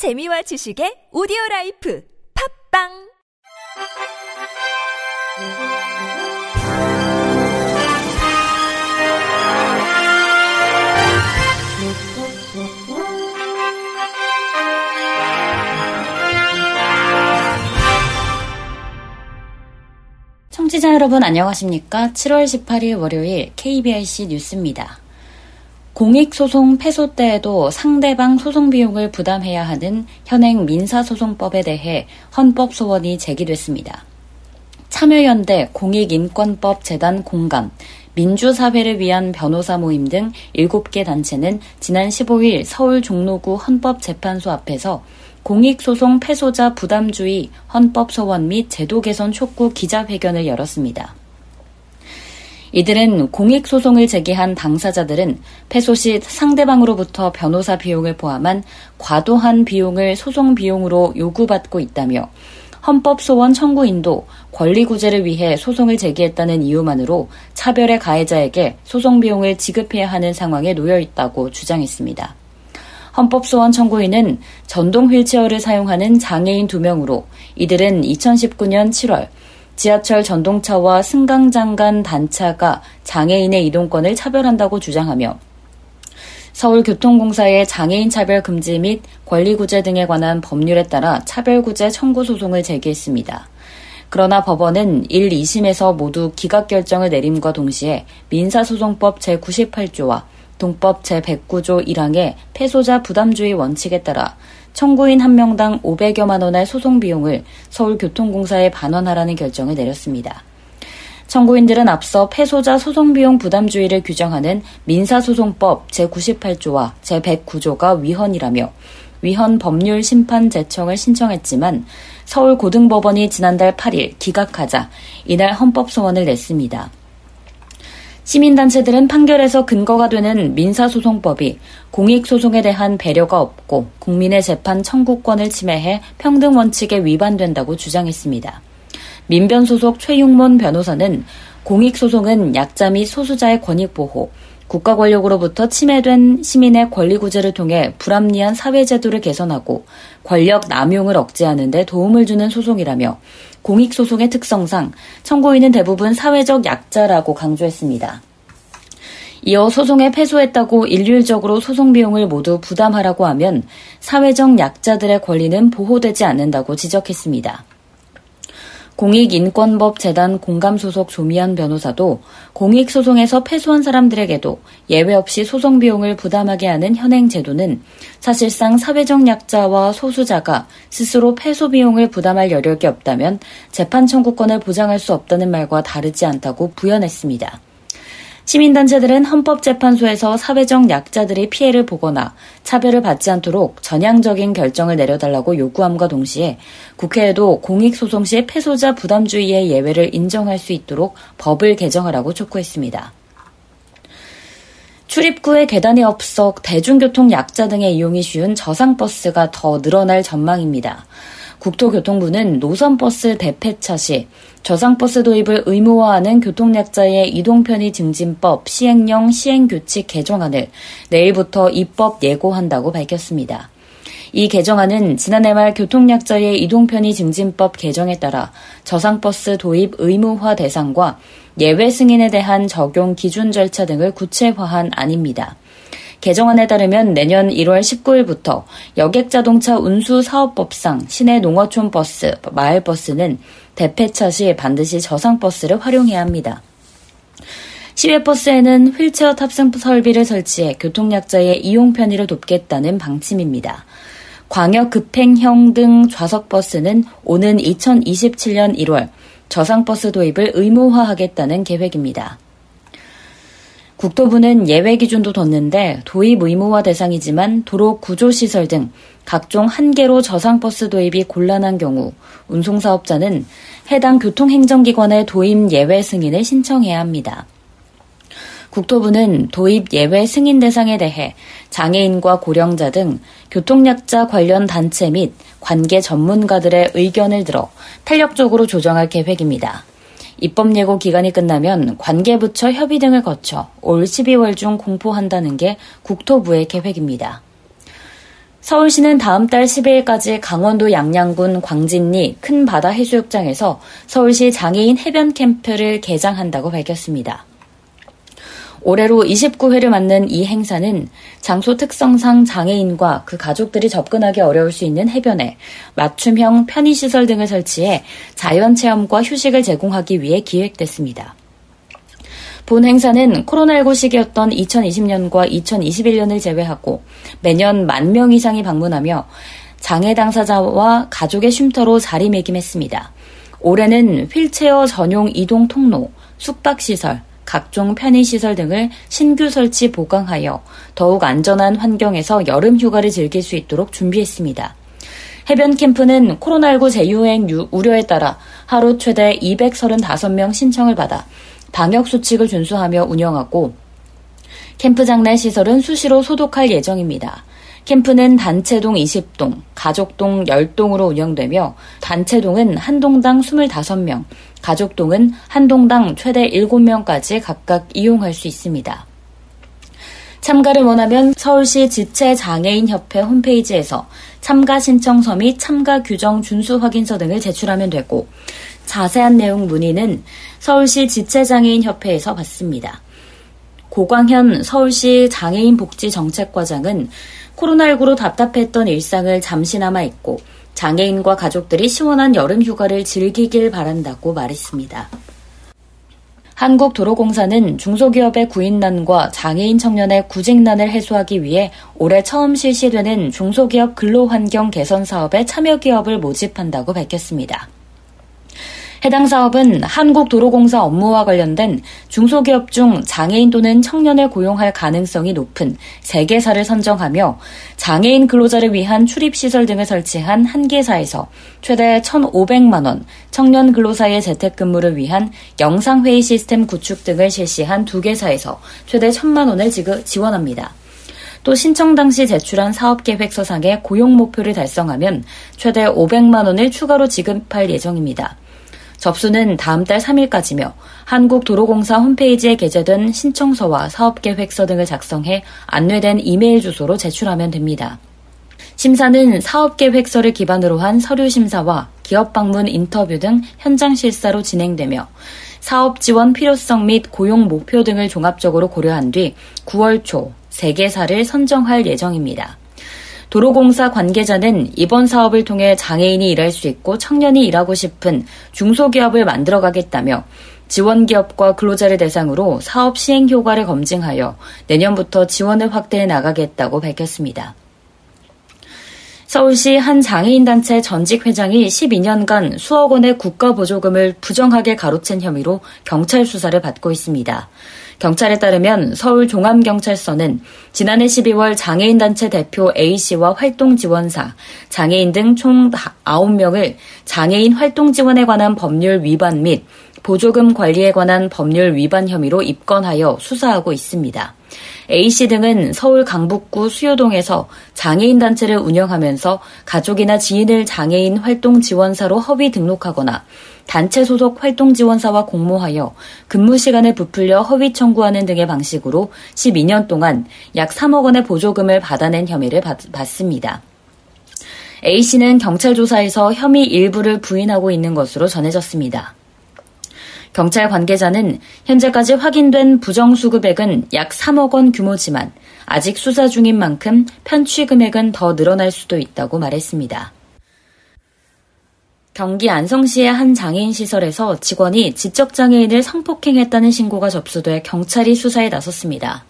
재미와 지식의 오디오 라이프 팝빵 청취자 여러분 안녕하십니까? 7월 18일 월요일 KBRC 뉴스입니다. 공익소송 패소 때에도 상대방 소송 비용을 부담해야 하는 현행 민사소송법에 대해 헌법 소원이 제기됐습니다. 참여연대 공익인권법 재단 공감, 민주사회를 위한 변호사 모임 등 7개 단체는 지난 15일 서울 종로구 헌법재판소 앞에서 공익소송 패소자 부담주의 헌법 소원 및 제도 개선 촉구 기자회견을 열었습니다. 이들은 공익소송을 제기한 당사자들은 패소 시 상대방으로부터 변호사 비용을 포함한 과도한 비용을 소송 비용으로 요구받고 있다며 헌법소원 청구인도 권리구제를 위해 소송을 제기했다는 이유만으로 차별의 가해자에게 소송 비용을 지급해야 하는 상황에 놓여 있다고 주장했습니다. 헌법소원 청구인은 전동 휠체어를 사용하는 장애인 2명으로 이들은 2019년 7월 지하철 전동차와 승강장 간 단차가 장애인의 이동권을 차별한다고 주장하며 서울교통공사의 장애인 차별 금지 및 권리구제 등에 관한 법률에 따라 차별구제 청구 소송을 제기했습니다. 그러나 법원은 1, 2심에서 모두 기각 결정을 내림과 동시에 민사소송법 제98조와 동법 제109조 1항의 패소자 부담주의 원칙에 따라 청구인 한 명당 500여만 원의 소송 비용을 서울교통공사에 반환하라는 결정을 내렸습니다. 청구인들은 앞서 패소자 소송비용 부담주의를 규정하는 민사소송법 제98조와 제109조가 위헌이라며 위헌 법률 심판 제청을 신청했지만 서울고등법원이 지난달 8일 기각하자 이날 헌법소원을 냈습니다. 시민단체들은 판결에서 근거가 되는 민사소송법이 공익소송에 대한 배려가 없고 국민의 재판 청구권을 침해해 평등 원칙에 위반된다고 주장했습니다. 민변 소속 최육몬 변호사는 공익소송은 약자 및 소수자의 권익보호, 국가 권력으로부터 침해된 시민의 권리 구제를 통해 불합리한 사회 제도를 개선하고 권력 남용을 억제하는 데 도움을 주는 소송이라며 공익 소송의 특성상 청구인은 대부분 사회적 약자라고 강조했습니다. 이어 소송에 패소했다고 일률적으로 소송 비용을 모두 부담하라고 하면 사회적 약자들의 권리는 보호되지 않는다고 지적했습니다. 공익인권법 재단 공감 소속 조미연 변호사도 공익소송에서 패소한 사람들에게도 예외 없이 소송 비용을 부담하게 하는 현행 제도는 사실상 사회적 약자와 소수자가 스스로 패소 비용을 부담할 여력이 없다면 재판 청구권을 보장할 수 없다는 말과 다르지 않다고 부연했습니다. 시민단체들은 헌법재판소에서 사회적 약자들의 피해를 보거나 차별을 받지 않도록 전향적인 결정을 내려달라고 요구함과 동시에 국회에도 공익소송 시 패소자 부담주의의 예외를 인정할 수 있도록 법을 개정하라고 촉구했습니다. 출입구에 계단이 없어 대중교통 약자 등의 이용이 쉬운 저상버스가 더 늘어날 전망입니다. 국토교통부는 노선버스 대폐차 시 저상버스 도입을 의무화하는 교통약자의 이동편의 증진법 시행령 시행규칙 개정안을 내일부터 입법 예고한다고 밝혔습니다. 이 개정안은 지난해 말 교통약자의 이동편의 증진법 개정에 따라 저상버스 도입 의무화 대상과 예외 승인에 대한 적용 기준 절차 등을 구체화한 안입니다. 개정안에 따르면 내년 1월 19일부터 여객 자동차 운수 사업법상 시내 농어촌 버스, 마을 버스는 대폐차 시 반드시 저상 버스를 활용해야 합니다. 시외버스에는 휠체어 탑승 설비를 설치해 교통약자의 이용 편의를 돕겠다는 방침입니다. 광역 급행형 등 좌석버스는 오는 2027년 1월 저상버스 도입을 의무화하겠다는 계획입니다. 국토부는 예외 기준도 뒀는데 도입 의무화 대상이지만 도로 구조시설 등 각종 한계로 저상버스 도입이 곤란한 경우 운송사업자는 해당 교통행정기관의 도입 예외 승인을 신청해야 합니다. 국토부는 도입 예외 승인 대상에 대해 장애인과 고령자 등 교통약자 관련 단체 및 관계 전문가들의 의견을 들어 탄력적으로 조정할 계획입니다. 입법 예고 기간이 끝나면 관계부처 협의 등을 거쳐 올 12월 중 공포한다는 게 국토부의 계획입니다. 서울시는 다음 달 12일까지 강원도 양양군 광진리 큰 바다 해수욕장에서 서울시 장애인 해변 캠프를 개장한다고 밝혔습니다. 올해로 29회를 맞는 이 행사는 장소 특성상 장애인과 그 가족들이 접근하기 어려울 수 있는 해변에 맞춤형 편의시설 등을 설치해 자연 체험과 휴식을 제공하기 위해 기획됐습니다. 본 행사는 코로나19 시기였던 2020년과 2021년을 제외하고 매년 만 명 이상이 방문하며 장애 당사자와 가족의 쉼터로 자리매김했습니다. 올해는 휠체어 전용 이동 통로, 숙박시설, 각종 편의시설 등을 신규 설치 보강하여 더욱 안전한 환경에서 여름 휴가를 즐길 수 있도록 준비했습니다. 해변 캠프는 코로나19 재유행 우려에 따라 하루 최대 235명 신청을 받아 방역 수칙을 준수하며 운영하고 캠프장 내 시설은 수시로 소독할 예정입니다. 캠프는 단체동 20동, 가족동 10동으로 운영되며 단체동은 한 동당 25명, 가족동은 한 동당 최대 7명까지 각각 이용할 수 있습니다. 참가를 원하면 서울시 지체장애인협회 홈페이지에서 참가 신청서 및 참가 규정 준수 확인서 등을 제출하면 되고 자세한 내용 문의는 서울시 지체장애인협회에서 받습니다. 고광현 서울시 장애인복지정책과장은 코로나19로 답답했던 일상을 잠시나마 잊고 장애인과 가족들이 시원한 여름 휴가를 즐기길 바란다고 말했습니다. 한국도로공사는 중소기업의 구인난과 장애인 청년의 구직난을 해소하기 위해 올해 처음 실시되는 중소기업 근로환경 개선 사업에 참여 기업을 모집한다고 밝혔습니다. 해당 사업은 한국도로공사 업무와 관련된 중소기업 중 장애인 또는 청년을 고용할 가능성이 높은 3개사를 선정하며 장애인 근로자를 위한 출입시설 등을 설치한 한 개사에서 최대 1,500만 원, 청년 근로사의 재택근무를 위한 영상회의 시스템 구축 등을 실시한 두 개사에서 최대 1,000만 원을 지원합니다. 또 신청 당시 제출한 사업계획서상의 고용 목표를 달성하면 최대 500만 원을 추가로 지급할 예정입니다. 접수는 다음 달 3일까지며 한국도로공사 홈페이지에 게재된 신청서와 사업계획서 등을 작성해 안내된 이메일 주소로 제출하면 됩니다. 심사는 사업계획서를 기반으로 한 서류 심사와 기업 방문 인터뷰 등 현장 실사로 진행되며 사업 지원 필요성 및 고용 목표 등을 종합적으로 고려한 뒤 9월 초 재개사를 선정할 예정입니다. 도로공사 관계자는 이번 사업을 통해 장애인이 일할 수 있고 청년이 일하고 싶은 중소기업을 만들어가겠다며 지원기업과 근로자를 대상으로 사업 시행 효과를 검증하여 내년부터 지원을 확대해 나가겠다고 밝혔습니다. 서울시 한 장애인단체 전직 회장이 12년간 수억 원의 국가보조금을 부정하게 가로챈 혐의로 경찰 수사를 받고 있습니다. 경찰에 따르면 서울 종암경찰서는 지난해 12월 장애인단체 대표 A씨와 활동지원사, 장애인 등 총 9명을 장애인 활동 지원에 관한 법률 위반 및 보조금 관리에 관한 법률 위반 혐의로 입건하여 수사하고 있습니다. A씨 등은 서울 강북구 수요동에서 장애인 단체를 운영하면서 가족이나 지인을 장애인 활동 지원사로 허위 등록하거나 단체 소속 활동 지원사와 공모하여 근무 시간을 부풀려 허위 청구하는 등의 방식으로 12년 동안 약 3억 원의 보조금을 받아낸 혐의를 받, 받습니다. A씨는 경찰 조사에서 혐의 일부를 부인하고 있는 것으로 전해졌습니다. 경찰 관계자는 현재까지 확인된 부정수급액은 약 3억 원 규모지만 아직 수사 중인 만큼 편취 금액은 더 늘어날 수도 있다고 말했습니다. 경기 안성시의 한 장애인 시설에서 직원이 지적장애인을 성폭행했다는 신고가 접수돼 경찰이 수사에 나섰습니다.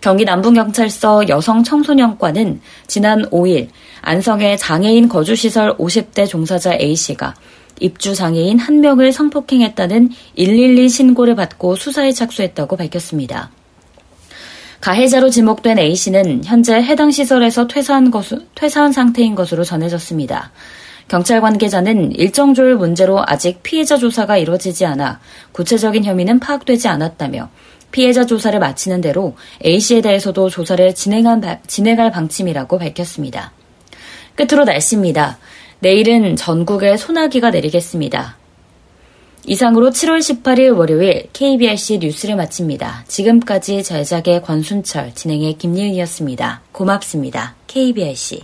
경기 남부경찰서 여성청소년과는 지난 5일 안성의 장애인 거주시설 50대 종사자 A씨가 입주 장애인 한 명을 성폭행했다는 112 신고를 받고 수사에 착수했다고 밝혔습니다. 가해자로 지목된 A씨는 현재 해당 시설에서 퇴사한, 것으, 퇴사한 상태인 것으로 전해졌습니다. 경찰 관계자는 일정 조율 문제로 아직 피해자 조사가 이루어지지 않아 구체적인 혐의는 파악되지 않았다며 피해자 조사를 마치는 대로 A씨에 대해서도 조사를 진행한, 진행할 방침이라고 밝혔습니다. 끝으로 날씨입니다. 내일은 전국에 소나기가 내리겠습니다. 이상으로 7월 18일 월요일 KBRC 뉴스를 마칩니다. 지금까지 제작의 권순철, 진행의 김예은이었습니다. 고맙습니다. KBRC.